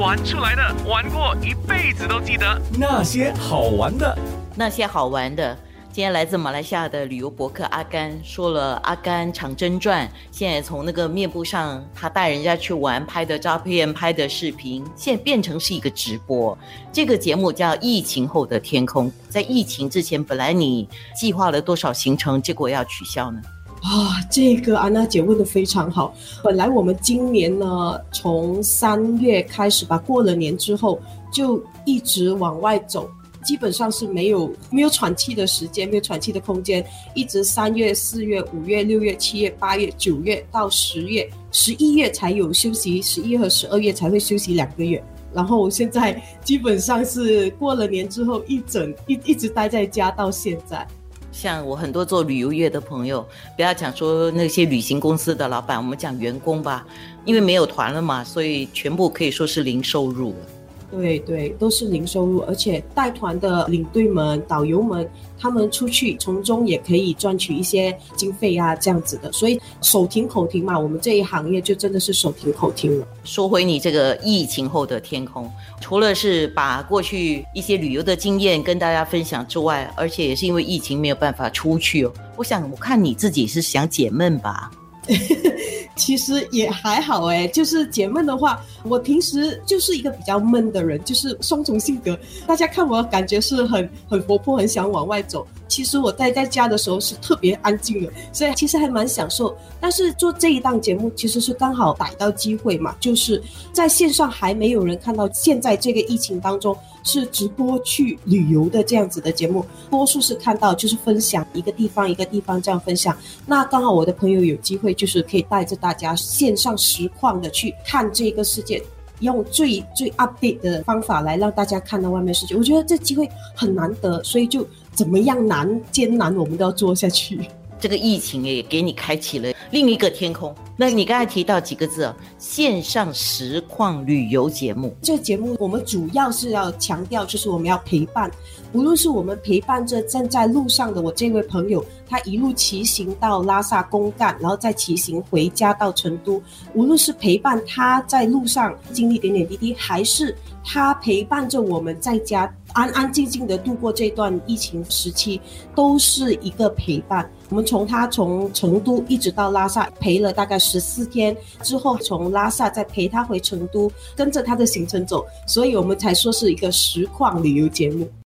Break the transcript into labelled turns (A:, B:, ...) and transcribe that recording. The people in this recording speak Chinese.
A: 玩出来的，玩过一辈子都记得。
B: 那些好玩的，
C: 那些好玩的。今天来自马来西亚的旅游博客阿甘说了《阿甘长征传》，现在从那个面部上他带人家去玩拍的照片、拍的视频，现在变成是一个直播。这个节目叫《疫情后的天空》。在疫情之前，本来你计划了多少行程，结果要取消呢？
D: 啊，这个安娜姐问的非常好。本来我们今年呢，从三月开始吧，过了年之后就一直往外走。基本上是没有没有喘气的时间，没有喘气的空间，一直三月、四月、五月、六月、七月、八月、九月到十月、十一月才有休息，十一和十二月才会休息两个月。然后现在基本上是过了年之后一整一一直待在家到现在。
C: 像我很多做旅游业的朋友，不要讲说那些旅行公司的老板，我们讲员工吧，因为没有团了嘛，所以全部可以说是零收入。
D: 对对，都是零收入，而且带团的领队们、导游们，他们出去从中也可以赚取一些经费啊，这样子的。所以手停口停嘛，我们这一行业就真的是手停口停了。
C: 说回你这个疫情后的天空，除了是把过去一些旅游的经验跟大家分享之外，而且也是因为疫情没有办法出去哦。我想，我看你自己是想解闷吧。
D: 其实也还好哎，就是解闷的话，我平时就是一个比较闷的人，就是双重性格。大家看我感觉是很很活泼，很想往外走。其实我待在家的时候是特别安静的，所以其实还蛮享受。但是做这一档节目其实是刚好逮到机会嘛，就是在线上还没有人看到，现在这个疫情当中是直播去旅游的这样子的节目，多数是看到就是分享一个地方一个地方这样分享。那刚好我的朋友有机会，就是可以带着大大家线上实况的去看这个世界，用最最 update 的方法来让大家看到外面世界。我觉得这机会很难得，所以就。怎么样难艰难，我们都要做下去。
C: 这个疫情也给你开启了另一个天空。那你刚才提到几个字线上实况旅游节目。
D: 这个节目我们主要是要强调，就是我们要陪伴，无论是我们陪伴着正在路上的我这位朋友，他一路骑行到拉萨公干，然后再骑行回家到成都，无论是陪伴他在路上经历点点滴滴，还是他陪伴着我们在家。安安静静的度过这段疫情时期，都是一个陪伴。我们从他从成都一直到拉萨，陪了大概十四天之后，从拉萨再陪他回成都，跟着他的行程走，所以我们才说是一个实况旅游节目。